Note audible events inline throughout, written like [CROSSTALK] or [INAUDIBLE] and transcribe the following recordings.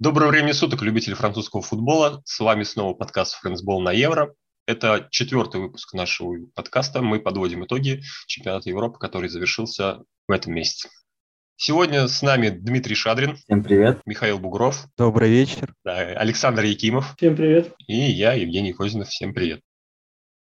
Доброго времени суток, любители французского футбола. С вами снова подкаст «Френдсбол на Евро». Это четвертый выпуск нашего подкаста. Мы подводим итоги чемпионата Европы, который завершился в этом месяце. Сегодня с нами Дмитрий Шадрин. Всем привет. Михаил Бугров. Добрый вечер. Да, Александр Якимов. Всем привет. И я, Евгений Козинов. Всем привет.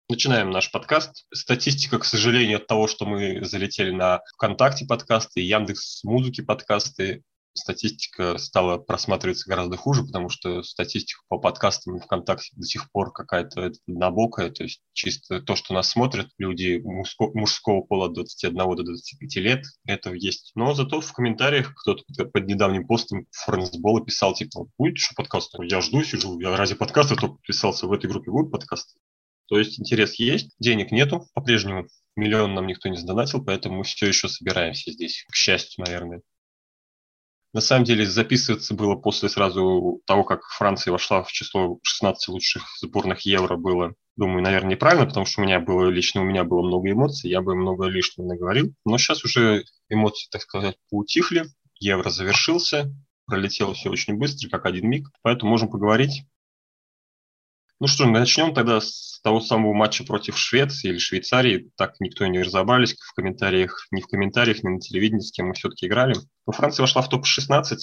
Начинаем наш подкаст. Статистика, к сожалению, от того, что мы залетели на ВКонтакте подкасты, Яндекс Музыки подкасты, статистика стала просматриваться гораздо хуже, потому что статистика по подкастам ВКонтакте до сих пор какая-то однобокая, то есть чисто то, что нас смотрят люди мужского, мужского пола от 21 до 25 лет, это есть. Но зато в комментариях кто-то под недавним постом Фрэнсбола писал, типа, будет еще подкаст? Я жду, сижу, я ради подкаста только подписался, в этой группе будут подкасты? То есть интерес есть, денег нету по-прежнему, миллион нам никто не сдонатил, поэтому мы все еще собираемся здесь, к счастью, наверное. На самом деле записываться было после сразу того, как Франция вошла в число 16 лучших сборных Евро было, думаю, наверное, неправильно, потому что у меня было, лично у меня было много эмоций, я бы много лишнего наговорил. Но сейчас уже эмоции, так сказать, поутихли, Евро завершился, пролетело все очень быстро, как один миг, поэтому можем поговорить ну что, начнем тогда с того самого матча против Швеции или Швейцарии. Так никто и не разобрались в комментариях, ни в комментариях, ни на телевидении, с кем мы все-таки играли. Но Франция вошла в топ-16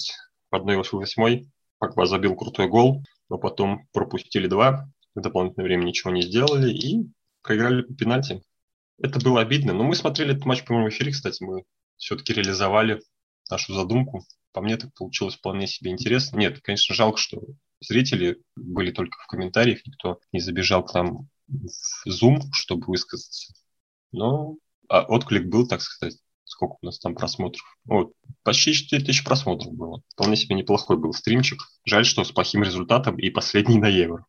в 1-8. Погба забил крутой гол, но потом пропустили два. В дополнительное время ничего не сделали и проиграли по пенальти. Это было обидно, но мы смотрели этот матч, по-моему, в эфире, кстати, мы все-таки реализовали нашу задумку. По мне так получилось вполне себе интересно. Нет, конечно, жалко, что зрители были только в комментариях, никто не забежал к нам в Zoom, чтобы высказаться. Но а отклик был, так сказать, сколько у нас там просмотров. Вот, почти 4000 просмотров было. Вполне себе неплохой был стримчик. Жаль, что с плохим результатом и последний на евро.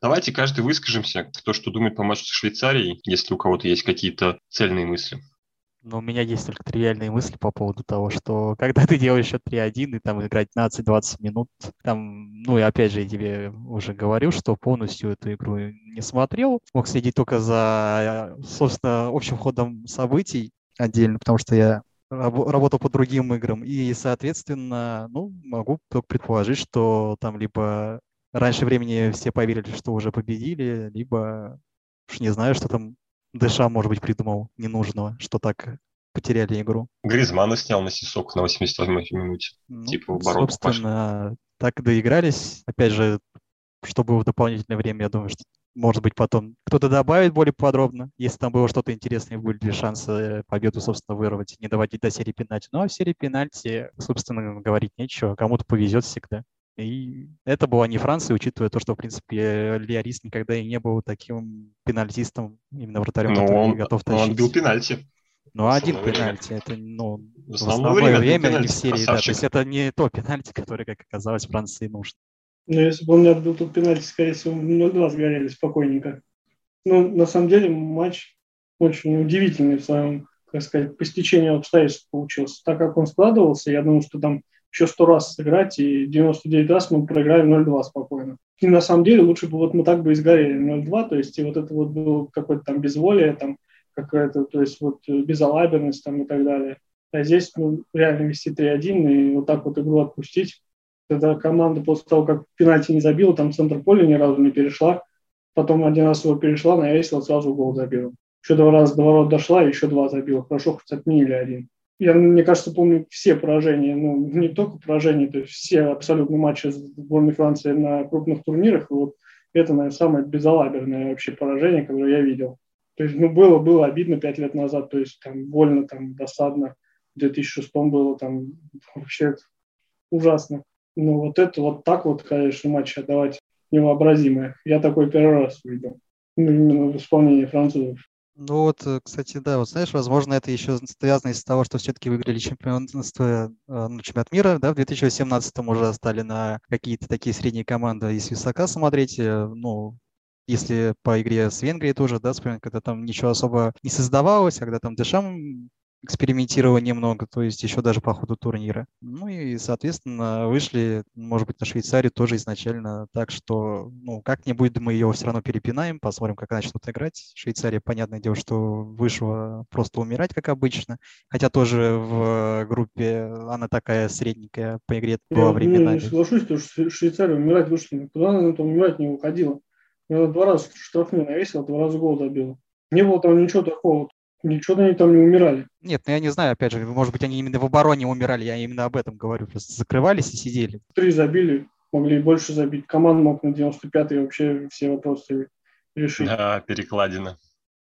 Давайте каждый выскажемся, кто что думает по матчу с Швейцарией, если у кого-то есть какие-то цельные мысли. Но у меня есть только тривиальные мысли по поводу того, что когда ты делаешь счет 3-1 и там играть 15-20 минут, там, ну и опять же, я тебе уже говорю, что полностью эту игру не смотрел, мог следить только за, собственно, общим ходом событий отдельно, потому что я работал по другим играм, и, соответственно, ну, могу только предположить, что там либо раньше времени все поверили, что уже победили, либо уж не знаю, что там Дэша, может быть, придумал ненужного, что так потеряли игру. Гризмана снял на сисок на 88-й минуте. Ну, типа в Собственно, пошли. так доигрались. Опять же, что было в дополнительное время, я думаю, что может быть, потом кто-то добавит более подробно, если там было что-то интересное, были ли шансы победу, собственно, вырвать, не доводить до серии пенальти. Ну, а в серии пенальти, собственно, говорить нечего, кому-то повезет всегда. И это была не Франция, учитывая то, что, в принципе, Лиарис никогда и не был таким пенальтистом, именно вратарем, но который он, готов тащить. он бил пенальти. Ну, один пенальти, это, ну, в основное, время, время не в серии, да, то есть это не то пенальти, [LAUGHS] которое, как оказалось, Франции нужно. Ну, если бы он не отбил тот пенальти, скорее всего, много глаз горели спокойненько. Ну, на самом деле, матч очень удивительный в своем, как сказать, по стечению обстоятельств получился. Так как он складывался, я думаю, что там еще сто раз сыграть, и 99 раз мы проиграли 0-2 спокойно. И на самом деле лучше бы вот мы так бы и сгорели 0-2, то есть и вот это вот было какое-то там безволие, там какая-то, то есть вот безалаберность там и так далее. А здесь ну, реально вести 3-1 и вот так вот игру отпустить. Тогда команда после того, как пенальти не забила, там центр поля ни разу не перешла, потом один раз его перешла, навесила, сразу гол забила. Еще два раза до ворот дошла, еще два забила. Хорошо, хоть отменили один я, мне кажется, помню все поражения, ну, не только поражения, то есть все абсолютно матчи сборной Франции на крупных турнирах. Вот это, наверное, самое безалаберное вообще поражение, которое я видел. То есть, ну, было, было обидно пять лет назад, то есть, там, больно, там, досадно. В 2006 было, там, вообще ужасно. Ну, вот это вот так вот, конечно, матч отдавать невообразимое. Я такой первый раз увидел. Ну, именно в исполнении французов. Ну вот, э, кстати, да, вот знаешь, возможно, это еще связано из того, что все-таки выиграли чемпионство, э, ну, чемпионат мира, да, в 2018 уже стали на какие-то такие средние команды, если высока смотреть, э, ну, если по игре с Венгрией тоже, да, вспомнить, когда там ничего особо не создавалось, когда там Дешам экспериментировали немного, то есть еще даже по ходу турнира. Ну и, соответственно, вышли, может быть, на Швейцарию тоже изначально так, что, ну, как-нибудь мы ее все равно перепинаем, посмотрим, как начнут играть. Швейцария, понятное дело, что вышла просто умирать, как обычно, хотя тоже в группе она такая средненькая по игре была временами. Я не соглашусь, потому что Швейцария умирать вышла, никуда она там умирать не уходила. Она два раза штрафную навесила, два раза гол забила. Не было там ничего такого. Ничего они там не умирали. Нет, ну я не знаю, опять же, может быть, они именно в обороне умирали, я именно об этом говорю. Просто закрывались и сидели. Три забили, могли больше забить. Команд мог на 95-й вообще все вопросы решить. Да, перекладина.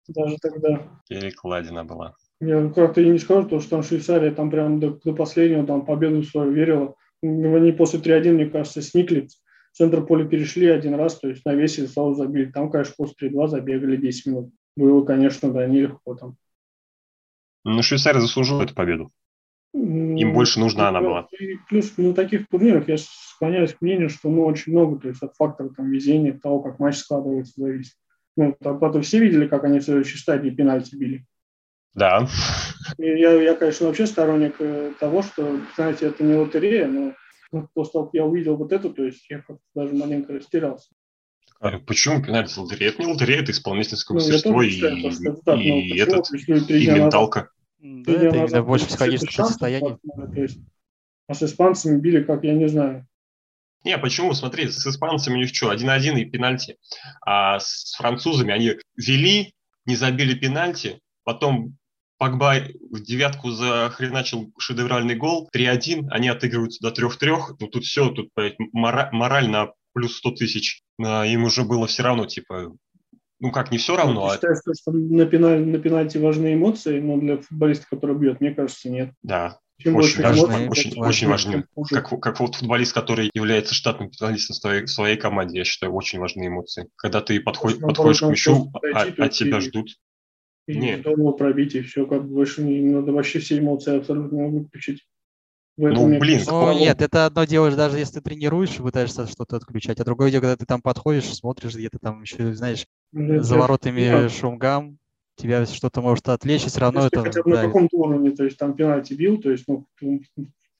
Даже тогда. Перекладина была. Я как-то и не скажу, то, что там Швейцария там прям до, до последнего там победу свою верила. Они после 3-1, мне кажется, сникли. В центр поля перешли один раз, то есть навесили, сразу забили. Там, конечно, после 3-2 забегали 10 минут. Было, конечно, да, нелегко там. Ну, Швейцария заслужила эту победу. Им больше нужна она была. И плюс на таких турнирах я склоняюсь к мнению, что ну, очень много, то есть от фактора там, везения, того, как матч складывается, зависит. Ну, потом все видели, как они в следующей стадии пенальти били. Да. И я, я, конечно, вообще сторонник э, того, что, знаете, это не лотерея, но после того, как я увидел вот это, то есть я как-то даже маленько растерялся. А почему пенальти лотерея? Это не лотерея, это исполнительское ну, мастерство и, считаю, и, так, и, этот, и менталка. Да, это именно больше психологическое состояние. То есть, а с испанцами били, как я не знаю. Не, почему? Смотри, с испанцами у них что, 1-1 и пенальти. А с французами они вели, не забили пенальти, потом Погба в девятку захреначил шедевральный гол, 3-1, они отыгрываются до 3-3, ну тут все, тут морально плюс 100 тысяч. Им уже было все равно, типа, ну как, не все равно. Ты а... считаешь, что на, пеналь, на пенальти важны эмоции, но для футболиста, который бьет, мне кажется, нет. Да, Чем очень, важны, очень, очень важны. Как, как вот футболист, который является штатным футболистом своей, своей команде, я считаю, очень важны эмоции. Когда ты подходишь, подходишь к мячу, а, от тебя ждут. И Нет. не пробить, и все, как больше не надо вообще все эмоции абсолютно выключить. Ну, блин. Ну, нет, это одно делаешь, даже если ты тренируешь, пытаешься что-то отключать, а другое дело, когда ты там подходишь, смотришь где-то там еще, знаешь, ну, за воротами да. шумгам, тебя что-то может отвлечь, и все равно если это... хотя бы да, на каком-то уровне, то есть там пенальти бил, то есть, ну,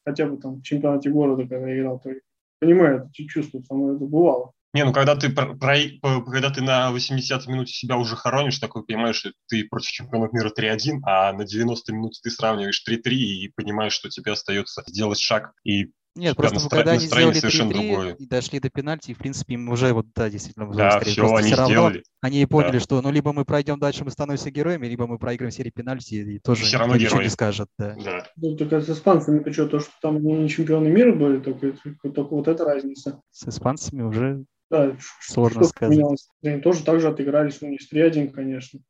хотя бы там в чемпионате города, когда играл, то понимаю, это чувство, само это бывало. Не, ну когда ты, про, когда ты на 80 минуте себя уже хоронишь, такой понимаешь, что ты против чемпионов мира 3-1, а на 90 минуте ты сравниваешь 3-3 и понимаешь, что тебе остается сделать шаг и нет, просто настро... когда они сделали 3-3 и дошли до пенальти, в принципе, им уже вот, да, действительно, да, скорее, все, они все равно сделали. они поняли, да. что ну либо мы пройдем дальше, мы становимся героями, либо мы проиграем серии пенальти и тоже все равно ничего не скажет. Да. Да. Ну, только с испанцами, ты что, то, что там не чемпионы мира были, только, только вот эта разница. С испанцами уже да, сложно что сказать. Поменялось. Они тоже так же отыгрались, ну не с 3-1, конечно.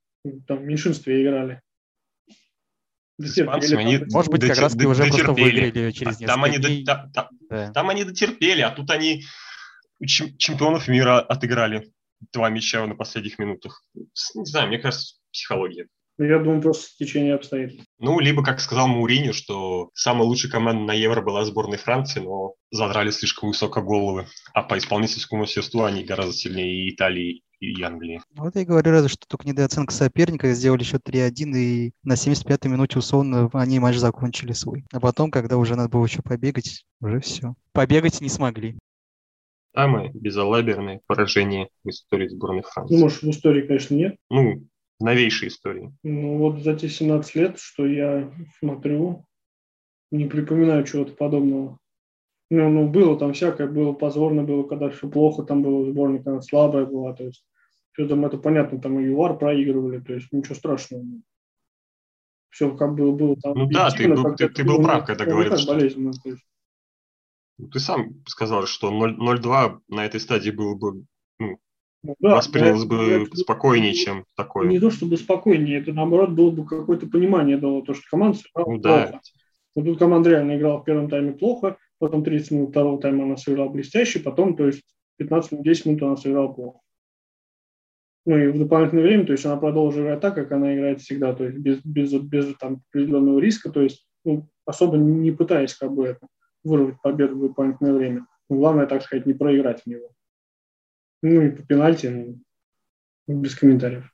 Там в меньшинстве играли. Дотерпели, они, Может быть, как раз таки уже дотерпели. просто выиграли через там они, дней. До, да. там они дотерпели, а тут они чемпионов мира отыграли два мяча на последних минутах. Не знаю, мне кажется, психология. Я думаю, просто течение обстоятельств. Ну, либо, как сказал Маурини, что самая лучшая команда на Евро была сборной Франции, но задрали слишком высоко головы. А по исполнительскому мастерству они гораздо сильнее и Италии, и Англии. Вот я говорю, разве что только недооценка соперника, сделали счет 3-1, и на 75-й минуте условно они матч закончили свой. А потом, когда уже надо было еще побегать, уже все. Побегать не смогли. Самое безалаберное поражение в истории сборной Франции. Ну, может, в истории, конечно, нет. Ну, новейшей истории. Ну, вот за те 17 лет, что я смотрю, не припоминаю чего-то подобного. Ну, ну, было там всякое, было позорно, было, когда все плохо, там было сборник, она слабая была, то есть все там это понятно, там и ЮАР проигрывали, то есть ничего страшного. Все как было, было там. Ну да, ты, был, ты, ты был прав, когда говорил, что... Болезненно, то есть. Ты сам сказал, что 0-2 на этой стадии было бы ну, да, воспринялось бы это, спокойнее, чем такое. Не то чтобы спокойнее, это наоборот было бы какое-то понимание дало, то, что команда сыграла ну, плохо. Да. Вот тут команда реально играла в первом тайме плохо, потом 30 минут второго тайма она сыграла блестяще, потом, то есть 15 минут, 10 минут она сыграла плохо. Ну и в дополнительное время, то есть она продолжила играть так, как она играет всегда, то есть без, без, без там, определенного риска, то есть ну, особо не пытаясь как бы это, вырвать победу в дополнительное время. Но главное, так сказать, не проиграть в него. Ну и по пенальти, ну, без комментариев.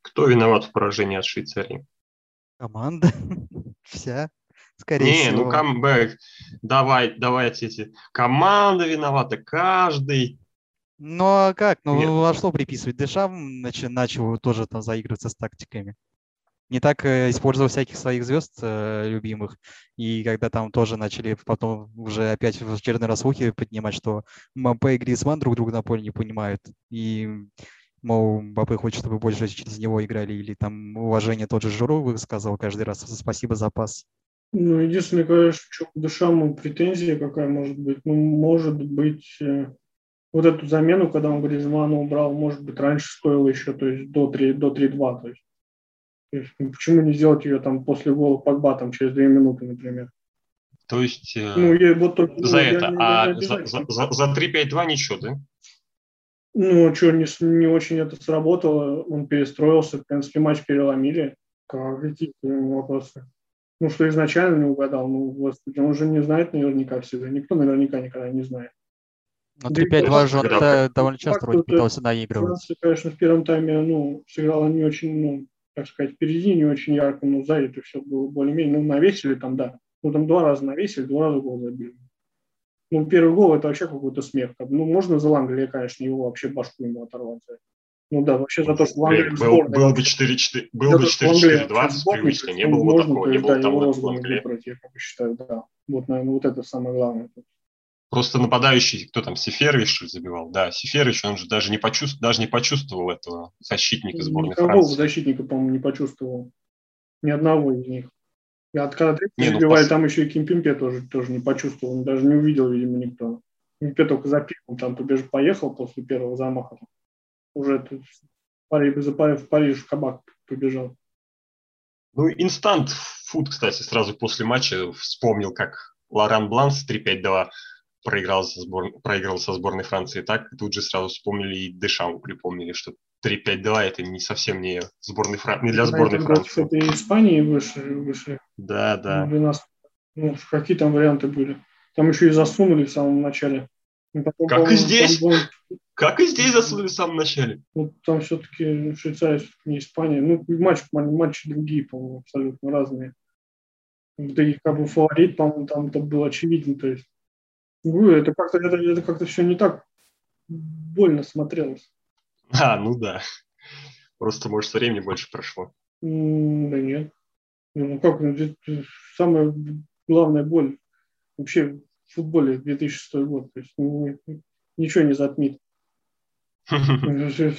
Кто виноват в поражении от Швейцарии? Команда [LAUGHS] вся, скорее Не, всего. ну камбэк, давай, давайте эти. Команда виновата, каждый. Ну а как? Ну Нет. а что приписывать? Дешам начал, начал тоже там заигрываться с тактиками. Не так э, использовал всяких своих звезд э, любимых. И когда там тоже начали потом уже опять в очередной раз слухи поднимать, что Мбаппе и Гризман друг друга на поле не понимают. И, мол, Мбаппе хочет, чтобы больше через него играли. Или там уважение тот же Жиру высказывал каждый раз. Спасибо за пас. Ну, единственное, конечно, что к Дешаму претензия какая может быть. Ну, может быть, э, вот эту замену, когда он Гризмана убрал, может быть, раньше стоило еще, то есть до 3, до 3-2. То есть, то есть, ну, почему не сделать ее там после гола Погба, там, через 2 минуты, например? То есть э, Ну, я вот только, ну, за я это. не- А я за, за, за, за 3-5-2 ничего, да? Ну, что, не, не очень это сработало, он перестроился, в принципе, матч переломили. Как, какие вопросы? Ну, что изначально не угадал, ну, господи, он же не знает наверняка всегда, никто наверняка никогда не знает. Ну, Да и 3-5-2 же он да- довольно часто вроде пытался наигрывать. Франция, конечно, в первом тайме, ну, сыграла не очень, ну, так сказать, впереди не очень ярко, но сзади это все было более-менее, ну, навесили там, да. Ну, там два раза навесили, два раза гол забили. Ну, первый гол это вообще какой-то смех. Ну, можно за Ланглия, конечно, его вообще башку ему оторвать. Ну да, вообще за то, что в был, сборной был бы вообще. 4-4, был бы то, что Ланглия 4-4-20 вообще в сборной, привычно, не ну, было бы такого, не было его в Англии. я как считаю, да. Вот, наверное, вот это самое главное. Просто нападающий, кто там, Сеферович забивал? Да, Сеферович, он же даже не, почувствовал, даже не почувствовал этого защитника сборной Никого Франции. защитника, по-моему, не почувствовал. Ни одного из них. Я от когда Не, ну, забивали, пос- там еще и Кимпимпе тоже, тоже не почувствовал, он даже не увидел, видимо, никто. Кимпимпе только за пивом там побеж, поехал после первого замаха. Уже тут в Париж, в Париж в кабак побежал. Ну, инстант фуд, кстати, сразу после матча вспомнил, как Лоран Бланс 3-5-2 проиграл со, сбор... проиграл со сборной Франции. Так тут же сразу вспомнили и Дешаму припомнили, что 3-5-2 это не совсем не, сборной Фран... не для сборной против Франции. этой Испании вышли, вышли. Да, да. Для нас, ну, какие там варианты были? Там еще и засунули в самом начале. Ну, потом, Как и здесь. по-моему, Как и здесь засунули в самом начале. Вот там все-таки Швейцария, все-таки не Испания. Ну, матч, матчи другие, по-моему, абсолютно разные. Да и как бы фаворит, по-моему, там это было очевидно. То есть, ну, это как-то это, это как-то все не так больно смотрелось. А, ну да. Просто, может, времени больше прошло. М, Да нет. Ну как, ну, самая главная боль вообще в футболе 2006 год. То есть ну, ничего не затмит. [LAUGHS] Я,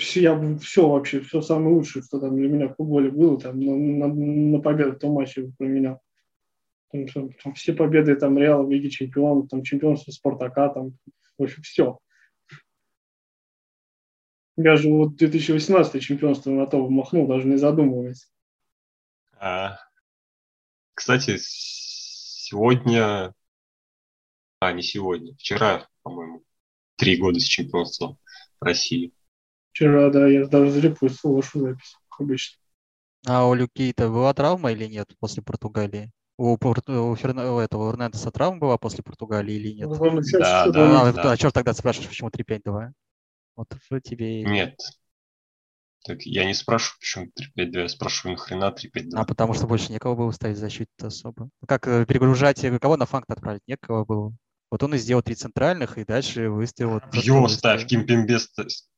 все вообще, все самое лучшее, что там для меня в футболе было, там, на, на, на победу в том матче променял. Там, что, там все победы там Реала в Лиге Чемпионов, там чемпионство Спартака, там, в общем, все. Я же вот 2018 чемпионство на то махнул, даже не задумываясь. А, Кстати, сегодня... А, не сегодня. Вчера, по-моему, три года с чемпионства России. Вчера, да, я даже зарепостил вашу запись обычно. А у Люкейта была травма или нет после Португалии? У, Пор- у, Ферна- у этого Эрнандеса травма была после Португалии или нет? Ну, сейчас Да, всё да. а, а чё тогда спрашиваешь, почему 3-5-2? Вот тебе... и- Нет. Так я не спрашиваю, почему 3-5-2, я спрашиваю, нахрена 3-5-2. А потому что больше некого было ставить защиту особо. Ну, Как э, перегружать, э, кого на фанк отправить? Некого было. Вот он и сделал три центральных, и дальше выставил... вот то, что Йо, ставь, Кимпембе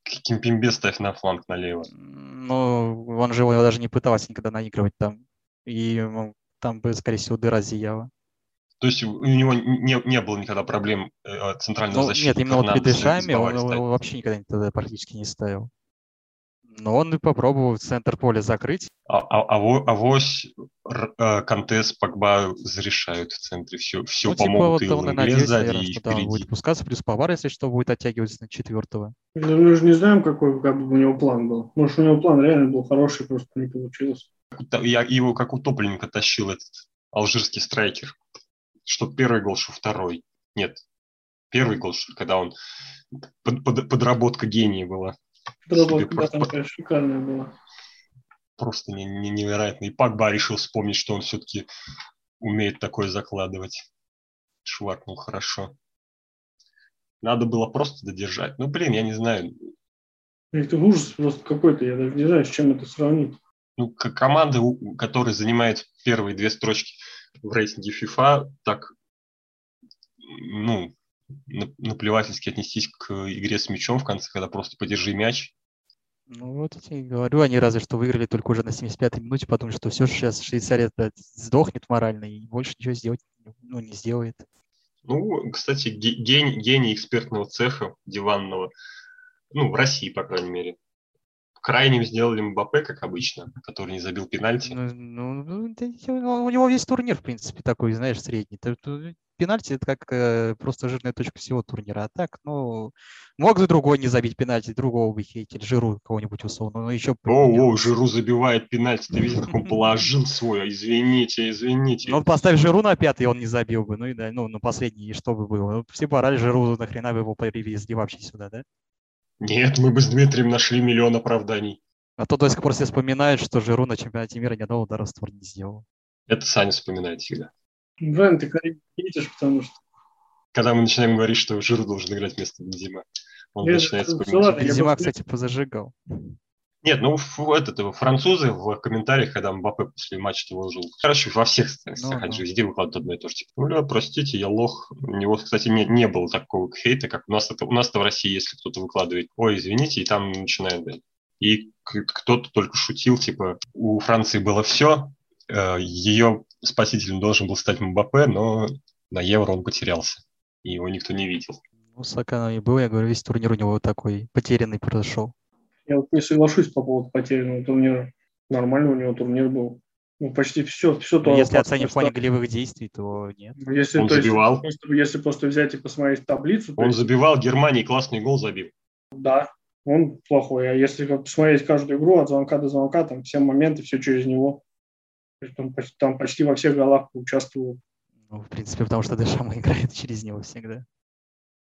Кимпембе ставь на фланг налево. Ну, он же его даже не пытался никогда наигрывать там. И ну, там бы, скорее всего, дыра зияла. То есть у него не, не было никогда проблем э, центрального Ну, нет, защитника. именно вот Дешаме он его вообще никогда тогда практически не ставил. Но он и попробовал центр поля закрыть. А, а, аво- авось Р- э, Контес, Погба зарешают в центре. Все, все ну, типа, помогут вот и он и сзади, наверное, да, будет пускаться, плюс Павар, если что, будет оттягиваться на четвертого. Ну, Мы же не знаем, какой как бы, у него план был. Может, у него план реально был хороший, просто не получилось. Я его как утопленника тащил этот алжирский страйкер. Что первый гол, что второй. Нет, первый гол, что когда он... под- под- подработка гения была. Доработка, Себе да, просто там, конечно, шикарная была. Просто не- не- невероятно. И Пакба решил вспомнить, что он все-таки умеет такое закладывать. Шваркнул хорошо. Надо было просто додержать. Ну, блин, я не знаю. Это ужас просто какой-то, я даже не знаю, с чем это сравнить. ну, как команда, которая занимает первые две строчки в рейтинге FIFA, так, ну, наплевательски отнестись к игре с мячом в конце, когда просто подержи мяч. Ну вот я тебе говорю, они разве что выиграли только уже на 75-й минуте, потому что все, сейчас Швейцария сдохнет морально и больше ничего сделать ну, не сделает. Ну, кстати, гений, гений экспертного цеха диванного, ну, в России, по крайней мере, крайним сделали Мбаппе, как обычно, который не забил пенальти. Ну, ну, ну у него весь турнир, в принципе, такой, знаешь, средний. Пенальти это как э, просто жирная точка всего турнира. А так, ну, мог бы другой не забить пенальти, другого бы хейтили, Жиру кого-нибудь условно. Но еще о, о, Жиру забивает пенальти. Ты видел, как он [LAUGHS] положил свой? Извините, извините. Ну, поставь Жиру на пятый, он не забил бы. Ну, и да, ну, на последний, и что бы было? Ну, все бы орали Жиру, нахрена вы его привезли вообще сюда, да? Нет, мы бы с Дмитрием нашли миллион оправданий. А то до сих пор все вспоминают, что Жиру на чемпионате мира ни одного удара в створ не сделал. Это Саня вспоминает всегда. Брэн, ты видишь, потому что... Когда мы начинаем говорить, что Жиру должен играть вместо Бензима, он Нет, начинает вспоминать. Бензима, кстати, позажигал. Нет, ну этот, французы в комментариях, когда Мбаппе после матча выложил, короче, во всех социальных ну, везде выкладывают одно и то же. Типа, ну, простите, я лох. У него, кстати, не, не было такого хейта, как у нас это, у нас-то в России, если кто-то выкладывает, ой, извините, и там начинают, да. И кто-то только шутил, типа, у Франции было все, э, ее спасителем должен был стать Мбаппе, но на Евро он потерялся, и его никто не видел. Ну, Сакана и был, я говорю, весь турнир у него такой потерянный произошел. Я вот не соглашусь по поводу потерянного турнира. Нормально у него турнир был. Ну, почти все, все то. Если оценить в плане голевых действий, то нет. Ну, если, он забивал. Есть, просто, если просто взять и посмотреть таблицу. Он есть... забивал Германии, классный гол забил. Да, он плохой. А если посмотреть каждую игру от звонка до звонка, там все моменты, все через него. Там, там почти во всех голах участвовал. Ну, в принципе, потому что Дешама играет [LAUGHS] через него всегда.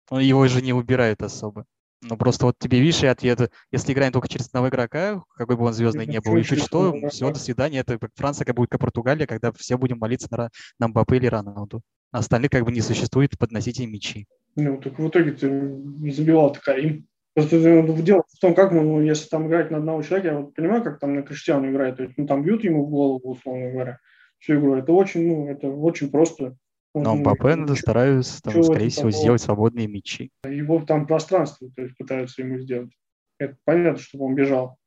Он его же не убирает особо. Ну, просто вот тебе, видишь, и ответ, если играем только через одного игрока, какой бы он звездный не был, еще что, все, до свидания. Это Франция, как будет как Португалия, когда все будем молиться на, на Мбаппе или Роналду. А остальных как бы не существует подносите мячи. Ну, так в итоге ты забивал-то Карим. Просто дело в том, как мы, ну, если там играть на одного человека, я вот понимаю, как там на Криштиану играет, то есть, ну, там бьют ему в голову, условно говоря, всю игру. Это очень, ну, это очень просто но Мбаппе надо стараются, там, скорее всего, такого? сделать свободные мячи. Его там пространство то есть, пытаются ему сделать. Это понятно, чтобы он бежал.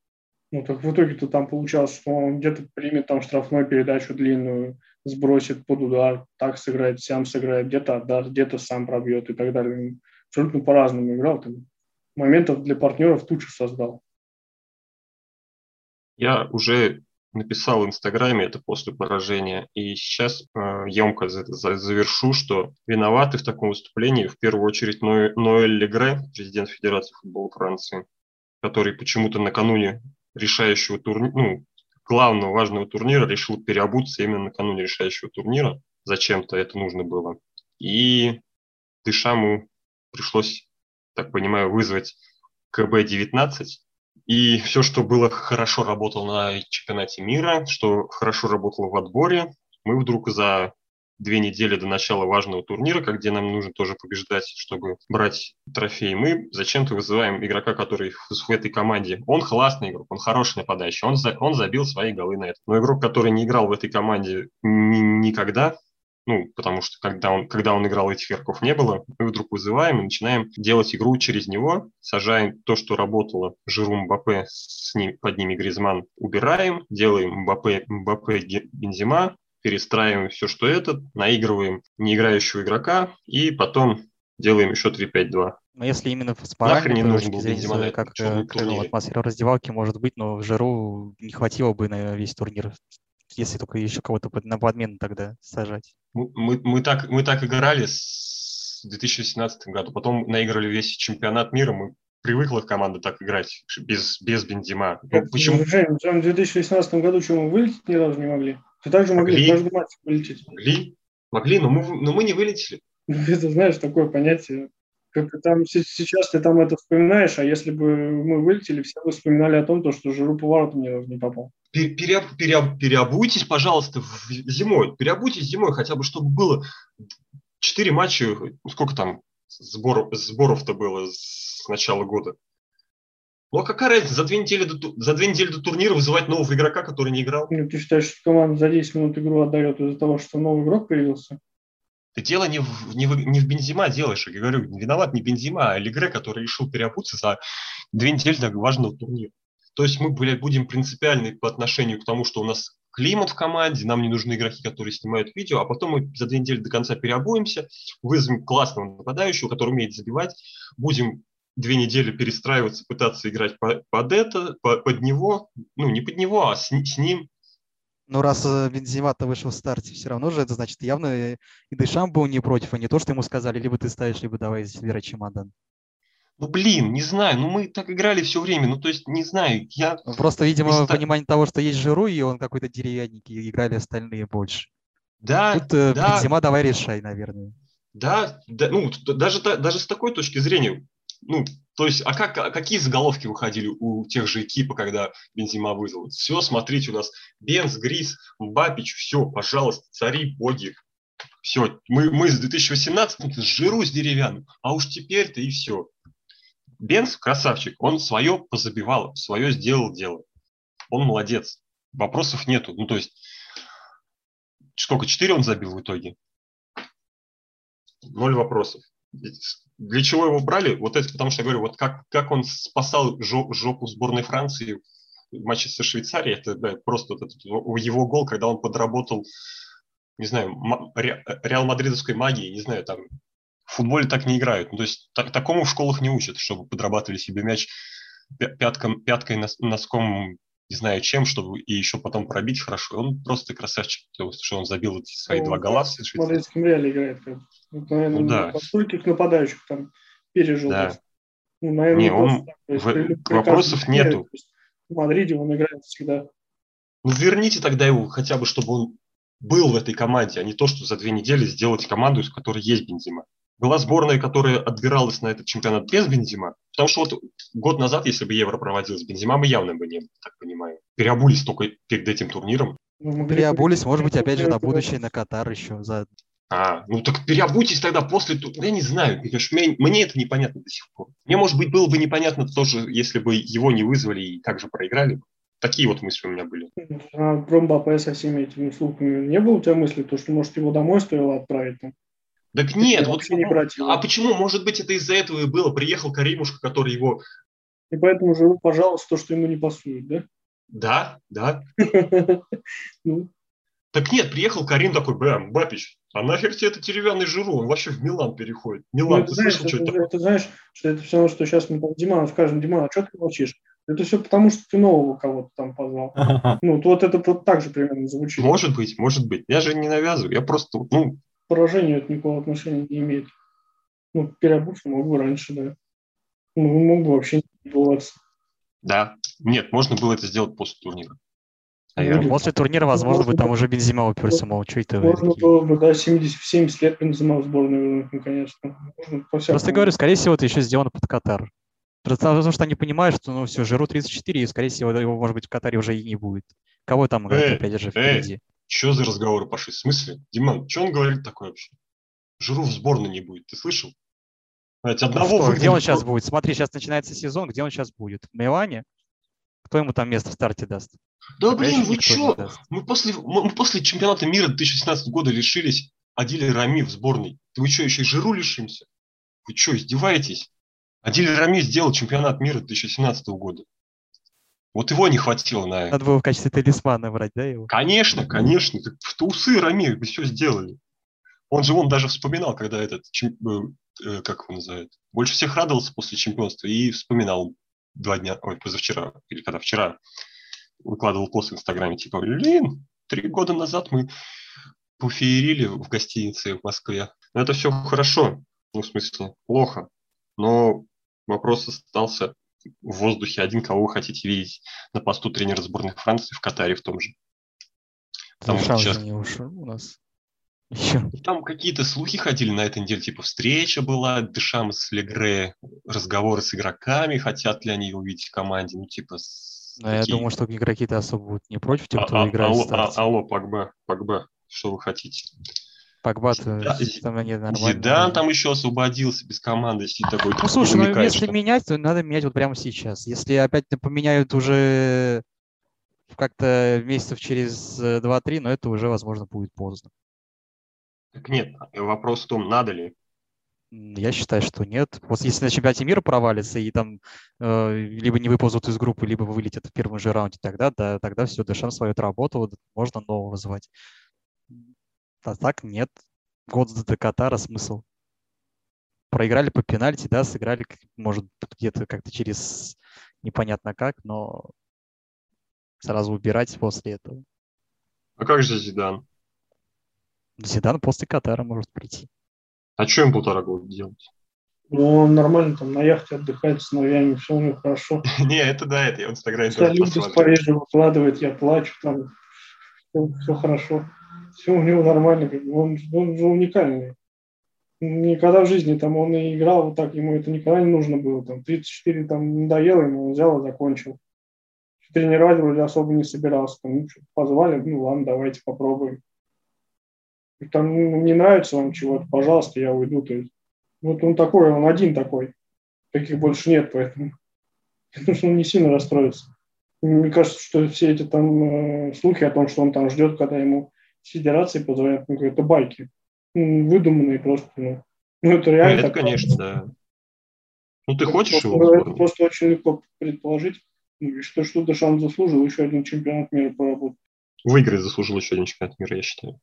Ну, так в итоге-то там получалось, что он где-то примет там штрафную передачу длинную, сбросит под удар, так сыграет, сам сыграет, где-то отдаст, где-то сам пробьет и так далее. Абсолютно по-разному играл. Там, моментов для партнеров тучу создал. Я уже написал в Инстаграме это после поражения. И сейчас э, емко завершу, что виноваты в таком выступлении в первую очередь Ноэль Легре, президент Федерации футбола Франции, который почему-то накануне решающего турнира, ну, главного важного турнира решил переобуться именно накануне решающего турнира. Зачем-то это нужно было. И Дышаму пришлось, так понимаю, вызвать КБ-19, и все, что было хорошо работало на чемпионате мира, что хорошо работало в отборе, мы вдруг за две недели до начала важного турнира, где нам нужно тоже побеждать, чтобы брать трофей, мы зачем-то вызываем игрока, который в этой команде. Он классный игрок, он хороший нападающий, он, за, он забил свои голы на это. Но игрок, который не играл в этой команде ни, никогда, ну, потому что когда он, когда он играл, этих игроков не было, мы вдруг вызываем и начинаем делать игру через него, сажаем то, что работало Жиру Мбаппе, с ним, под ними Гризман, убираем, делаем Мбаппе, Мбаппе Бензима, перестраиваем все, что это, наигрываем неиграющего игрока и потом делаем еще 3-5-2. Но если именно с параметрами, не нужен был зрения, как, как ну, атмосфера раздевалки может быть, но в Жиру не хватило бы на весь турнир если только еще кого-то на подмену тогда сажать. Мы, мы, мы, так, мы так играли с 2017 году, потом наиграли весь чемпионат мира, мы привыкла команда так играть, без, без Бензима. Ну, почему? Жень, в 2018 году что, мы вылететь ни разу не могли? Ты также могли, могли каждый матч вылететь. Могли, могли но, мы, но мы не вылетели. [LAUGHS] Ну, это, знаешь, такое понятие. Как там сейчас ты там это вспоминаешь, а если бы мы вылетели, все бы вспоминали о том, то, что Жиру по воротам ни разу не попал пере, пере, переобуйтесь, пожалуйста, зимой. Переобуйтесь зимой, хотя бы, чтобы было четыре матча, сколько там сбор, сборов-то было с начала года. Ну а какая разница, за две недели до, за две недели до турнира вызывать нового игрока, который не играл? Ну, ты считаешь, что команда за 10 минут игру отдает из-за того, что новый игрок появился? Да дело не в, не в, не в Бензима делаешь, я говорю, не виноват не Бензима, а Легре, который решил переобуться за две недели до важного турнира. То есть мы, блядь, будем принципиальны по отношению к тому, что у нас климат в команде, нам не нужны игроки, которые снимают видео, а потом мы за две недели до конца переобуемся, вызовем классного нападающего, который умеет забивать, будем две недели перестраиваться, пытаться играть по, под это, по, под него, ну не под него, а с, с ним. Ну, раз э, Бензима-то вышел в старте, все равно же это значит, явно и Дешам был не против, а не то, что ему сказали, либо ты ставишь, либо давай забирай чемодан. Ну, блин, не знаю, ну мы так играли все время, ну то есть, не знаю, я... Ну, просто, видимо, Места... понимание того, что есть Жиру, и он какой-то деревянненький, и играли остальные больше. Да, Тут э, да. Бензима давай решай, наверное. Да, да ну, даже, даже с такой точки зрения, ну, то есть, а, как, а какие заголовки выходили у тех же экипа, когда Бензима вызвал? Все, смотрите, у нас Бенз, Грис, Мбапич, все, пожалуйста, цари, боги. Все, мы, мы с 2018 с жиру с деревянным, а уж теперь-то и все. Бенц красавчик, он свое позабивал, свое сделал дело. Он молодец. Вопросов нету. Ну, то есть, сколько, четыре он забил в итоге? Ноль вопросов. Для чего его брали? Вот это потому что я говорю, вот как, как он спасал жопу сборной Франции в матче со Швейцарией, это да, просто вот этот, его гол, когда он подработал, не знаю, реал мадридовской магией, не знаю, там в футболе так не играют. Ну, то есть так, такому в школах не учат, чтобы подрабатывали себе мяч пятком, пяткой, носком, не знаю чем, чтобы и еще потом пробить хорошо. Он просто красавчик, что он забил эти свои ну, два гола. В мадридском реале играет. Вот, наверное, ну, да. стольких нападающих там пережил. Да. Ну, наверное, не, он, есть, в, при вопросов нету. В Мадриде он играет всегда. Ну, верните тогда его хотя бы, чтобы он был в этой команде, а не то, что за две недели сделать команду, из которой есть Бензима была сборная, которая отбиралась на этот чемпионат без Бензима. Потому что вот год назад, если бы Евро проводилось Бензима, мы явно бы не было, так понимаю. Переобулись только перед этим турниром. Ну, переобулись, может быть, опять же, на будущее, на Катар еще за а, ну так переобуйтесь тогда после... Я не знаю, мне, мне это непонятно до сих пор. Мне, может быть, было бы непонятно тоже, если бы его не вызвали и как же проиграли. Такие вот мысли у меня были. А про Мбаппе со всеми этими слухами не было у тебя мысли, то, что, может, его домой стоило отправить? Там? Так нет, вот не брать его. а почему? Может быть, это из-за этого и было. Приехал Каримушка, который его... И поэтому живу, пожалуйста, то, что ему не пасует, да? Да, да. [LAUGHS] Ну. Так нет, приехал Карим такой, бэм, Бапич, а нахер тебе это деревянный жиру? Он вообще в Милан переходит. Милан, ну, ты знаешь, слышал, это, что это? Ты знаешь, что это все равно, что сейчас мы там Диману скажем, Диман, а что ты молчишь? Это все потому, что ты нового кого-то там позвал. Ну, вот это вот так же примерно звучит. Может быть, может быть. Я же не навязываю. Я просто, ну, поражению это никакого отношения не имеет. Ну, переобуться мог бы раньше, да. Ну, мог бы вообще не бываться. Да. Нет, можно было это сделать после турнира. Наверное. После турнира, возможно, бы там уже Бензима уперся, мол, что это Можно было бы, да, 70, 70 лет Бензима в сборную наконец-то. Просто говорю, скорее всего, это еще сделано под Катар. Потому что они понимают, что, ну, все, Жиру 34, и, скорее всего, его, может быть, в Катаре уже и не будет. Кого там играть, опять же, впереди? Что за разговоры пошли? В смысле? Диман, что он говорит такое вообще? Жиру в сборной не будет, ты слышал? Ведь одного что, где он сейчас будет? Смотри, сейчас начинается сезон, где он сейчас будет? В Милане? Кто ему там место в старте даст? Да Пока блин, вы что? Мы после, мы после чемпионата мира 2016 года лишились Адиля Рами в сборной. Ты вы что, еще и Жиру лишимся? Вы что, издеваетесь? Адиль Рами сделал чемпионат мира 2017 года. Вот его не хватило на Надо было в качестве талисмана брать, да, его? Конечно, конечно. В усы Рами бы все сделали. Он же он даже вспоминал, когда этот, э, э, как его называют, больше всех радовался после чемпионства и вспоминал два дня, ой, позавчера, или когда вчера выкладывал пост в Инстаграме, типа, блин, три года назад мы пофеерили в гостинице в Москве. Но это все хорошо, ну, в смысле, плохо. Но вопрос остался в воздухе один, кого вы хотите видеть на посту тренера сборной Франции в Катаре в том же. Потому что сейчас... не ушел у нас. Еще. Там какие-то слухи ходили на этой неделе, типа встреча была, Дешам с Легре, разговоры с игроками, хотят ли они увидеть в команде, ну типа... Ну, я думаю, что игроки-то особо будут не против, тем, кто а, а, играет алло, а, алло, Погба, Погба, что вы хотите? Погба там они нормально. Зидан там еще освободился без команды, сидит такой. Ну, слушай, ну, если что- менять, то надо менять вот прямо сейчас. Если опять поменяют уже как-то месяцев через э, 2-3, но это уже, возможно, будет поздно. Так нет, вопрос в том, надо ли. Я считаю, что нет. Вот если на чемпионате мира провалится и там э, либо не выползут из группы, либо вылетят в первом же раунде, тогда, да, тогда все, Дешам свою отработал, можно нового звать. А так нет. Год до Катара смысл. Проиграли по пенальти, да, сыграли, может, где-то как-то через непонятно как, но сразу убирать после этого. А как же Зидан? Зидан после Катара может прийти. А что им полтора года делать? Ну, он нормально там на яхте отдыхает с сыновьями, все у него хорошо. [LAUGHS] Не, это да, это я в Инстаграме тоже из посмотрел. Парижа выкладывает, я плачу, там все, хорошо. Все у него нормально, он, он же уникальный. Никогда в жизни там он и играл вот так, ему это никогда не нужно было. Там 34 там надоело ему, взял и закончил. Тренировать вроде особо не собирался. Там, ну, позвали, ну ладно, давайте попробуем. Там ну, не нравится вам чего-то, пожалуйста, я уйду. То есть, вот он такой, он один такой. Таких больше нет, поэтому [LAUGHS] он не сильно расстроится. Мне кажется, что все эти там э, слухи о том, что он там ждет, когда ему федерации позвонят, ну, это байки. Выдуманные просто. Ну, ну это Ну, реально это, так. конечно, да. Ну, ты хочешь просто, его это просто очень легко предположить, ну, что, что Дешан заслужил еще один чемпионат мира поработать. Выиграть заслужил еще один чемпионат мира, я считаю.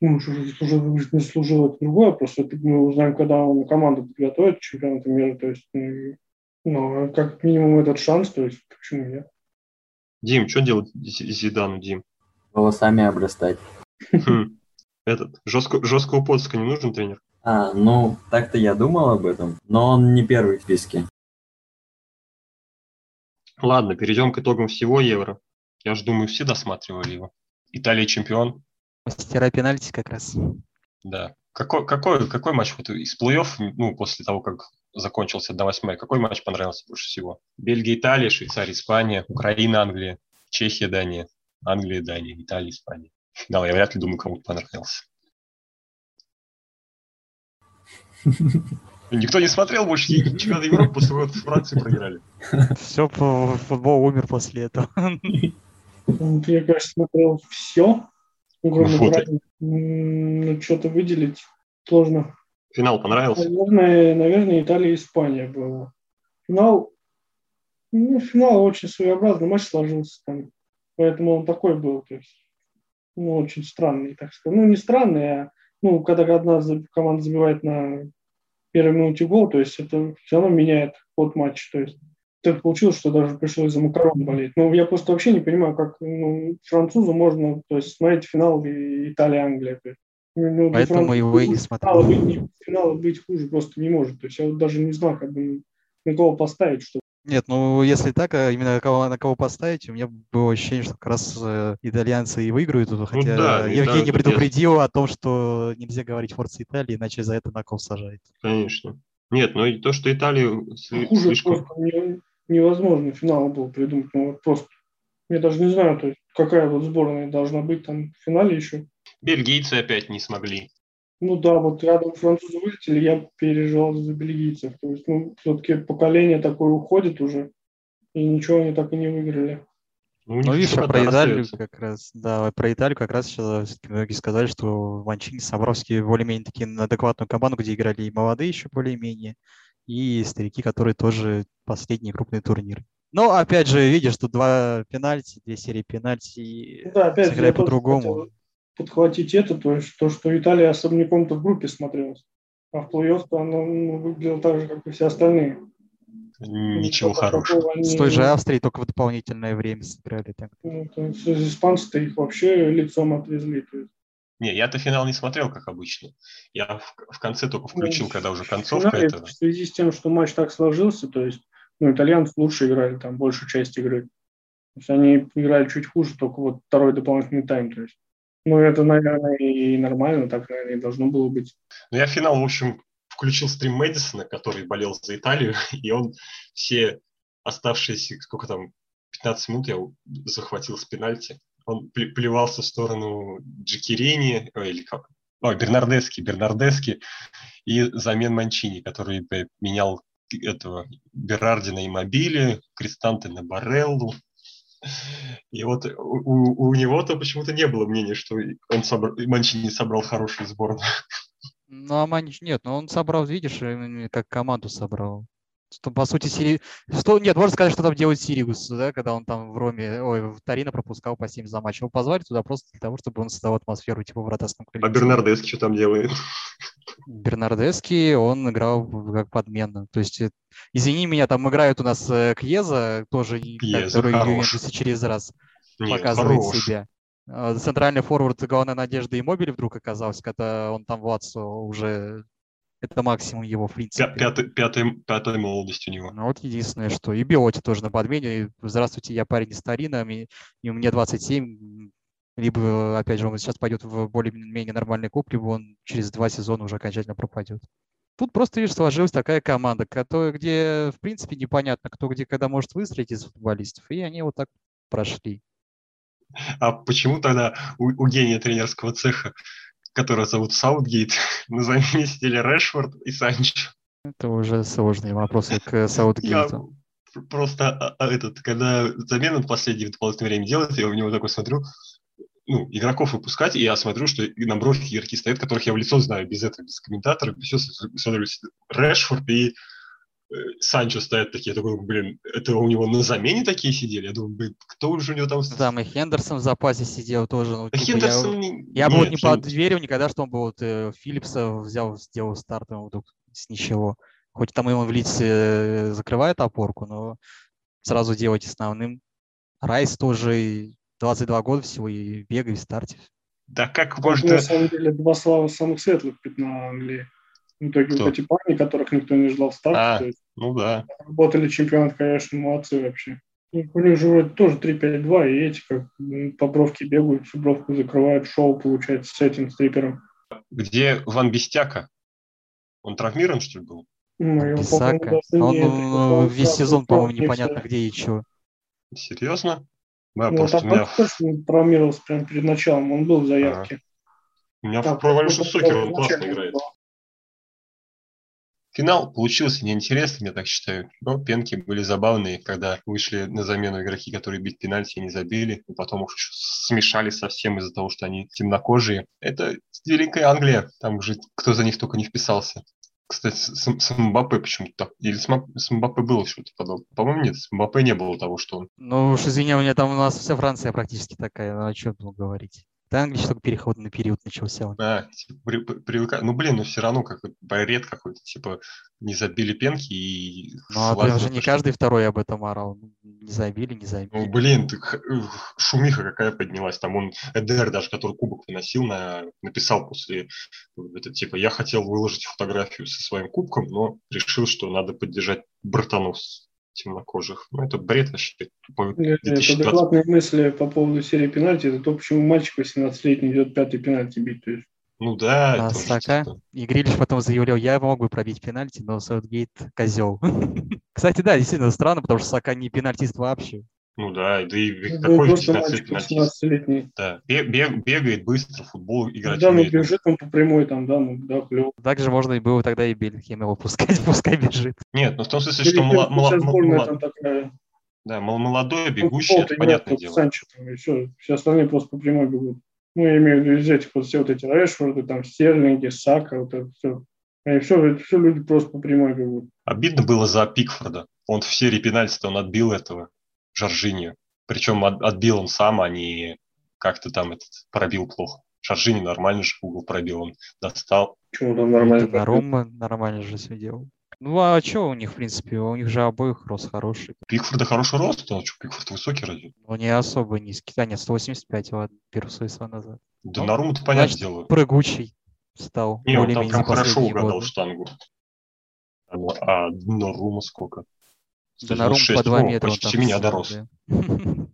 Ну, что заслужил, выиграть не заслужил, это другое. Просто это мы узнаем, когда он команду подготовит к чемпионату мира. То есть, ну, ну, а как минимум этот шанс, то есть, почему нет? Дим, что делать Зи- Зидану, Дим? волосами обрастать. Хм. [LAUGHS] Этот, жестко, жесткого подска не нужен тренер? А, ну, так-то я думал об этом, но он не первый в списке. Ладно, перейдем к итогам всего Евро. Я же думаю, все досматривали его. Италия чемпион, Мастера пенальти как раз. да. Какой, какой, какой матч вот из плей-офф, ну, после того, как закончился до восьмой, какой матч понравился больше всего? Бельгия, Италия, Швейцария, Испания, Украина, Англия, Чехия, Дания, Англия, Дания, Италия, Испания. Да, я вряд ли думаю, кому-то понравился. [LAUGHS] Никто не смотрел больше чемпионат Европы после того, как Франции проиграли. Все, футбол умер после этого. Ну, Я, конечно, смотрел все, Вот. Украины. М, Ну, что-то выделить сложно. Финал понравился? Наверное, наверное, Италия и Испания было. Финал, ну, финал очень своеобразный матч сложился там. Поэтому он такой был, то есть, ну, очень странный, так сказать. Ну, не странный, а, ну, когда одна команда забивает на первой минуте гол, то есть это все равно меняет ход матча, то есть так получилось, что даже пришлось за макарон болеть. Ну, я просто вообще не понимаю, как ну, французу можно, то есть, смотреть финал Италия-Англия. Ну, для Поэтому его и не француза финала смотрел. быть, не- финала быть хуже просто не может. То есть я вот даже не знаю, как бы на кого поставить, что Нет, ну если так, а именно на кого, на кого поставить, у меня было ощущение, что как раз э, итальянцы и выиграют. тут, Хотя да, Евгений Италия, предупредил о том, что нельзя говорить Форца Италии, иначе за это на кол сажает. Конечно. Нет, ну и то, что Италию сли- хуже слишком... просто не- невозможно финал был придумать. Ну, вот просто я даже не знаю, то есть, какая вот сборная должна быть там в финале еще. Бельгийцы опять не смогли. Ну да, вот рядом французы вылетели, я переживал за бельгийцев. То есть, ну, все-таки поколение такое уходит уже, и ничего они так и не выиграли. Ну, Ну, видишь, а про Италию остается. как раз, да, про Италию как раз сейчас многие сказали, что Манчини, Самбровский более-менее такие на адекватную команду, где играли и молодые еще более-менее, и старики, которые тоже последние крупные турниры. Но, опять же, видишь, тут два пенальти, две серии пенальти, Ну Да, опять тоже по-другому. хотел подхватить это, то есть то, что Италия особняком-то в группе смотрелась. А в плей-офф она ну, выглядела так же, как и все остальные. Ничего Такого хорошего. они- С той же Австрией только в дополнительное время сыграли. Так. Ну, то есть испанцы-то их вообще лицом отвезли. То есть. Не, я-то финал не смотрел, как обычно. Я в, в конце только включил, Ну, когда уже концовка финале этого. В связи с тем, что матч так сложился, то есть ну, итальянцы лучше играли, там большую часть игры. То есть они играли чуть хуже, только вот второй дополнительный тайм. То есть. Ну, это, наверное, и нормально, так, наверное, и должно было быть. Ну, я финал, в общем, включил стрим Мэдисона, который болел за Италию, [LAUGHS] и он все оставшиеся, сколько там, 15 минут я захватил с пенальти. Он пле- плевался в сторону Джекерини, ой, или как, Ой, Бернардески, Бернардески и замен Манчини, который менял этого Берардина и Мобили, Кристанте на Бареллу. И вот у, у него-то почему-то не было мнения, что он собрал, Манчини собрал хорошую сборную. Ну, а Манич нет, но он собрал, видишь, как команду собрал. Что, по сути, Сири... что, нет, можно сказать, что там делает Сириус, да, когда он там в Роме, ой, в Торино пропускал по 7 за матч. Его позвали туда просто для того, чтобы он создавал атмосферу типа в вратарском коллективе. А Бернардески что там делает? Бернардески, он играл как подмена. То есть, э, извини меня, там играют у нас э, Кьеза, тоже, Кьеза, который Ювентусе через раз Нет, показывает хорош. себя. А, центральный форвард главная надежда и мобили вдруг оказался, когда он там в Лацо уже это максимум его, в принципе. Пятый, пятый, пятая молодость у него. Ну вот единственное, что. И Биоти тоже на подмене. Здравствуйте, я парень из Тарина, и мне 27. Либо, опять же, он сейчас пойдет в более-менее нормальный клуб, либо он через два сезона уже окончательно пропадет. Тут просто, видишь, сложилась такая команда, которая, где, в принципе, непонятно, кто где когда может выстрелить из футболистов. И они вот так прошли. А почему тогда у, у гения тренерского цеха которого зовут Саутгейт, [LAUGHS] на замене сидели Решфорд и Санчо. Это уже сложные вопросы к [LAUGHS] Саутгейту. Я просто а, а, этот, когда замену последнее в дополнительное время делает, я у него такой смотрю, ну, игроков выпускать, и я смотрю, что на бровке игроки стоят, которых я в лицо знаю, без этого, без комментаторов, все смотрю, Решфорд и Санчо стоят такие, я такой, блин, это у него на замене такие сидели? Я думаю, блин, кто уже у него там... Там и Хендерсон в запасе сидел тоже. Ну, типа, Хендерсон... Я, я бы вот не подверил никогда, что он бы вот э, Филлипса взял, сделал стартом вдруг с ничего. Хоть там ему в лице э, закрывает опорку, но сразу делать основным. Райс тоже 22 года всего и бегает в старте. Да как можно... На самом деле два слава самых светлых пятна Англии. В итоге Кто? вот эти парни, которых никто не ждал в старте. А, ну да. Работали чемпионат, конечно, молодцы вообще. И у них же вроде тоже 3-5-2, и эти как по бровке бегают, всю бровку закрывают, шоу получается с этим стрипером. Где Ван Бестяка? Он травмирован, что ли, был? Ну, Бисака. Он, он весь сезон, по-моему, непонятно где и чего. Серьезно? Да, ну, просто так меня... он травмировался прямо перед началом, он был в заявке. У меня так, про Валюшу Сокер, он классно играет. Был. Финал получился неинтересным, я так считаю. Но пенки были забавные, когда вышли на замену игроки, которые бить пенальти не забили. И потом уж смешали совсем из-за того, что они темнокожие. Это Великая Англия. Там же кто за них только не вписался. Кстати, с, Мбаппе почему-то так. Или с, с Мбаппе было что-то подобное. По-моему, нет, с Мбаппе не было того, что он... Ну уж извини, у меня там у нас вся Франция практически такая. Ну, о чем говорить? Да, Англии только переходный период начался. Да, типа, при. Ну, блин, ну все равно как бред какой-то, типа, не забили пенки и... Ну, а ты уже не каждый второй об этом орал. Не забили, не забили. Ну, блин, ты, шумиха какая поднялась. Там он, Эдер даже, который кубок выносил, на, написал после, это, типа, я хотел выложить фотографию со своим кубком, но решил, что надо поддержать братанов темнокожих. Ну, это бред вообще. 2020. Это адекватные мысли по поводу серии пенальти. Это то, почему мальчик 18-летний идет пятый пенальти бить. То есть. Ну да. А Сака и Грилиш потом заявлял, я мог бы пробить пенальти, но Саутгейт козел. [LAUGHS] Кстати, да, действительно странно, потому что Сака не пенальтист вообще. Ну да, да и ну, какой 19-летний. Да, бег, бегает быстро, футбол играть Да, ну бежит он по прямой там, да, ну да, клево. Также можно и было тогда и Бельхем его пускать, [LAUGHS] пускай бежит. Нет, ну в том смысле, что мало, да, молодой, ну, бегущий, это понятное дело. Санчо, там, и все, все остальные просто по прямой бегут. Ну, я имею в виду из этих вот все вот эти Решфорды, там, Стерлинги, Сака, вот это все. И все, все люди просто по прямой бегут. Обидно было за Пикфорда. Он в серии пенальти он отбил этого. Жоржини. Причем от, отбил он сам, а не как-то там этот пробил плохо. Жоржини нормально же угол пробил, он достал. Почему там нормально? На Рома нормально же все делал. Ну а что у них, в принципе, у них же обоих рост хороший. Пикфорда хороший рост, а что, Пикфорд высокий разве? Ну не особо низкий, да нет, 185, ладно, первый свой назад. Да ну, на Рому-то понятное дело. прыгучий стал. Не, он там прям хорошо угадал годы. штангу. А, а на Рума сколько? Донорум по 2 метра. Почти меня дорос. [LAUGHS]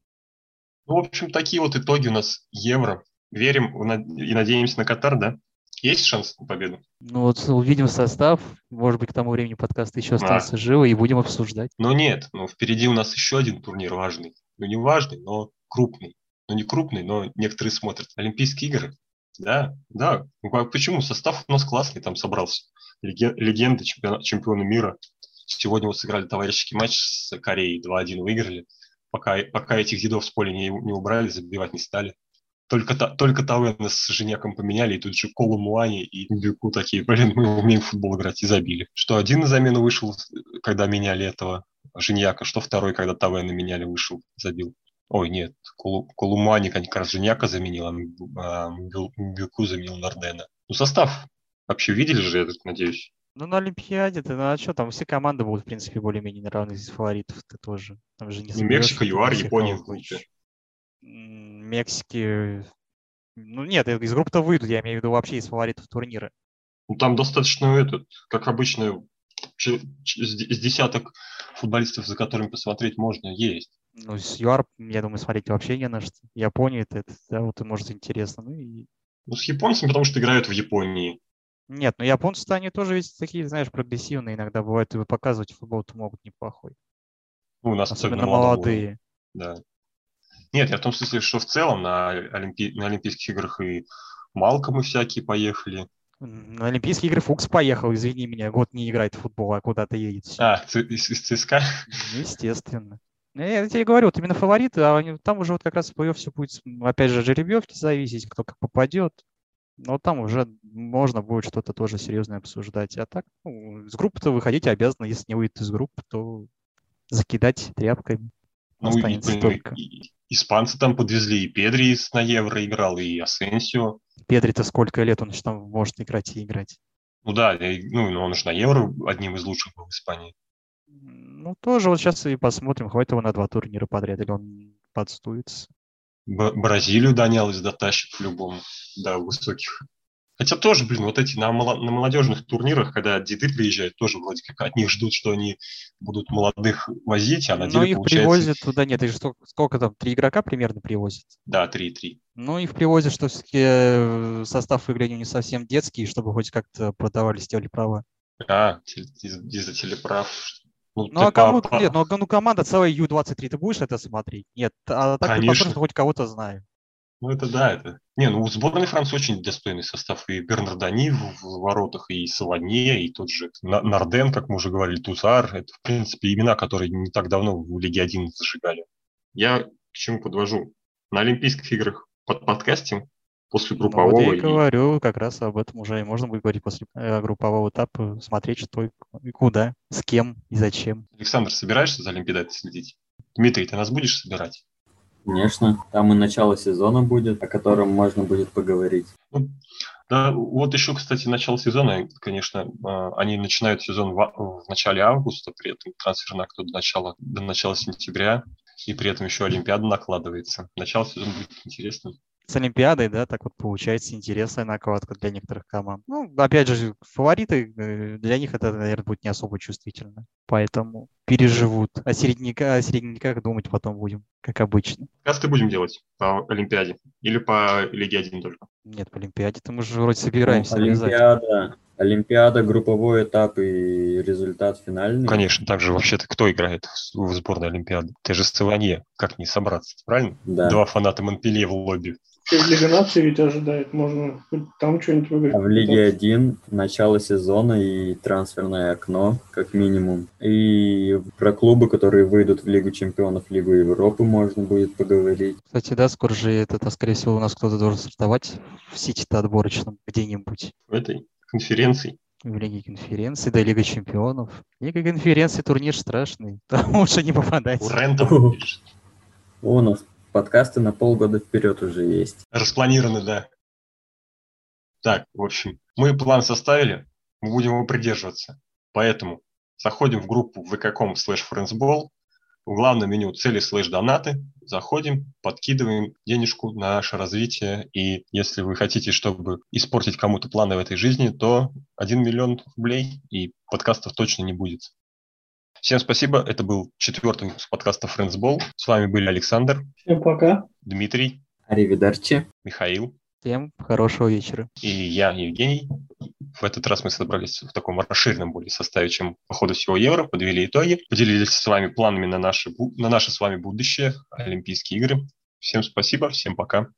Ну, в общем, такие вот итоги у нас Евро. Верим и надеемся на Катар, да? Есть шанс на победу? Ну вот увидим состав. Может быть, к тому времени подкаст еще останется а. живо и будем обсуждать. Но нет, ну впереди у нас еще один турнир важный. Ну не важный, но крупный. Ну не крупный, но некоторые смотрят. Олимпийские игры Да, да. Ну, а почему? Состав у нас классный там собрался. Легенды, чемпиона, чемпионы мира. Сегодня вот сыграли товарищеский матч с Кореей, 2-1 выиграли. Пока, пока этих дедов с поля не, не убрали, забивать не стали. Только, только Тауэна с Женяком поменяли, и тут же Колу Муани и Бюку такие, блин, мы умеем в футбол играть, и забили. Что один на замену вышел, когда меняли этого Женьяка, что второй, когда Тауэна меняли, вышел, забил. Ой, нет, Колумани как раз Женяка заменил, а Бюку заменил Нардена. Ну, состав вообще видели же, я надеюсь? Ну, на Олимпиаде, ну а что, там все команды будут, в принципе, более-менее на равных из фаворитов ты тоже. Там же не ну, Мексика, ЮАР, Япония. Мексики... Ну, нет, из группы-то выйдут, я имею в виду вообще из фаворитов турнира. Ну, там достаточно этот, как обычно, с десяток футболистов, за которыми посмотреть можно, есть. Ну, с ЮАР, я думаю, смотреть вообще не на что. Япония, это, это да, вот и может интересно. Ну, и... ну, с японцами, потому что играют в Японии. Нет, ну японцы-то они тоже ведь такие, знаешь, прогрессивные иногда бывают, и показывать футбол-то могут неплохой. Ну, у нас особенно, особенно молодые. Да. Нет, я в том смысле, что в целом на, Олимпи... на Олимпийских играх и Малкомы всякие поехали. На Олимпийские игры Фукс поехал, извини меня, год не играет в футбол, а куда-то едет. А, из, из ЦСКА? Естественно. Ну, я тебе говорю, вот именно фавориты, а там уже вот как раз в плей все будет, опять же, жеребьевки зависеть, кто как попадет. Но там уже можно будет что-то тоже серьезное обсуждать. А так, ну, из группы-то выходить обязаны. Если не выйдет из группы, то закидать тряпками. Ну, Останется и, только. И, испанцы там подвезли, и Педри на Евро играл, и Асенсио. Педри-то сколько лет он там может играть и играть? Ну да, ну он же на Евро одним из лучших был в Испании. Ну, тоже вот сейчас и посмотрим, хватит его на два турнира подряд, или он подстуется. Бразилию донялась, дотащит по-любому до высоких. Хотя тоже, блин, вот эти на, на молодежных турнирах, когда деды приезжают, тоже вроде как от них ждут, что они будут молодых возить, а на деле Ну, их получается... привозят туда, нет, их сколько, сколько там, три игрока примерно привозят? Да, три-три. Ну, их привозят, что все-таки э, состав, к не совсем детский, чтобы хоть как-то продавались телеправа. А, из-за телеправ, ну, ну а кому по... нет, ну, ну команда целая Ю-23, ты будешь это смотреть? Нет, а так Конечно. ты посмотришь, хоть кого-то знаю. Ну это да, это. Не, ну у сборной Франции очень достойный состав. И Бернардани в, в воротах, и Саванье, и тот же Нарден, как мы уже говорили, Тузар. Это, в принципе, имена, которые не так давно в Лиге 1 зажигали. Я к чему подвожу? На Олимпийских играх под подкастинг после группового. Ну, вот я и говорю, как раз об этом уже и можно будет говорить после э, группового этапа, смотреть, что и куда, с кем и зачем. Александр, собираешься за Олимпиадой следить? Дмитрий, ты нас будешь собирать? Конечно, там и начало сезона будет, о котором можно будет поговорить. Ну, да, вот еще, кстати, начало сезона, конечно, а, они начинают сезон в, в начале августа, при этом трансферное окно до начала, до начала сентября, и при этом еще Олимпиада накладывается. Начало сезона будет интересным с Олимпиадой, да, так вот получается интересная накладка для некоторых команд. Ну, опять же, фавориты, э, для них это, наверное, будет не особо чувствительно. Поэтому переживут. О, середняка, о середняках думать потом будем, как обычно. Касты будем делать по Олимпиаде? Или по Лиге 1 только? Нет, по Олимпиаде-то мы же вроде собираемся. Ну, Олимпиада, Олимпиада, групповой этап и результат финальный. Конечно, также вообще-то кто играет в сборной Олимпиады? Ты же Саванье, как не собраться, правильно? Да. Два фаната Монпелье в лобби. Лига нации ведь ожидает, можно там что-нибудь выиграть. А в Лиге 1 начало сезона и трансферное окно, как минимум. И про клубы, которые выйдут в Лигу чемпионов, Лигу Европы можно будет поговорить. Кстати, да, скоро же это, скорее всего, у нас кто-то должен стартовать в сити-то отборочном где-нибудь. В этой конференции. В Лиге конференции, да, Лига чемпионов. Лига конференции турнир страшный. [LAUGHS] Там лучше не попадать. Рэндом. У нас подкасты на полгода вперед уже есть. Распланированы, да. Так, в общем, мы план составили, мы будем его придерживаться. Поэтому заходим в группу vk.com slash friendsball, в главном меню цели слэш донаты, заходим, подкидываем денежку на наше развитие. И если вы хотите, чтобы испортить кому-то планы в этой жизни, то 1 миллион рублей и подкастов точно не будет. Всем спасибо. Это был четвертый выпуск подкаста Friends Ball. С вами были Александр. Всем пока. Дмитрий. Аривидерчи. Михаил. Всем хорошего вечера. И я, Евгений. В этот раз мы собрались в таком расширенном более составе, чем по ходу всего Евро, подвели итоги, поделились с вами планами на наше, на наше с вами будущее, Олимпийские игры. Всем спасибо, всем пока.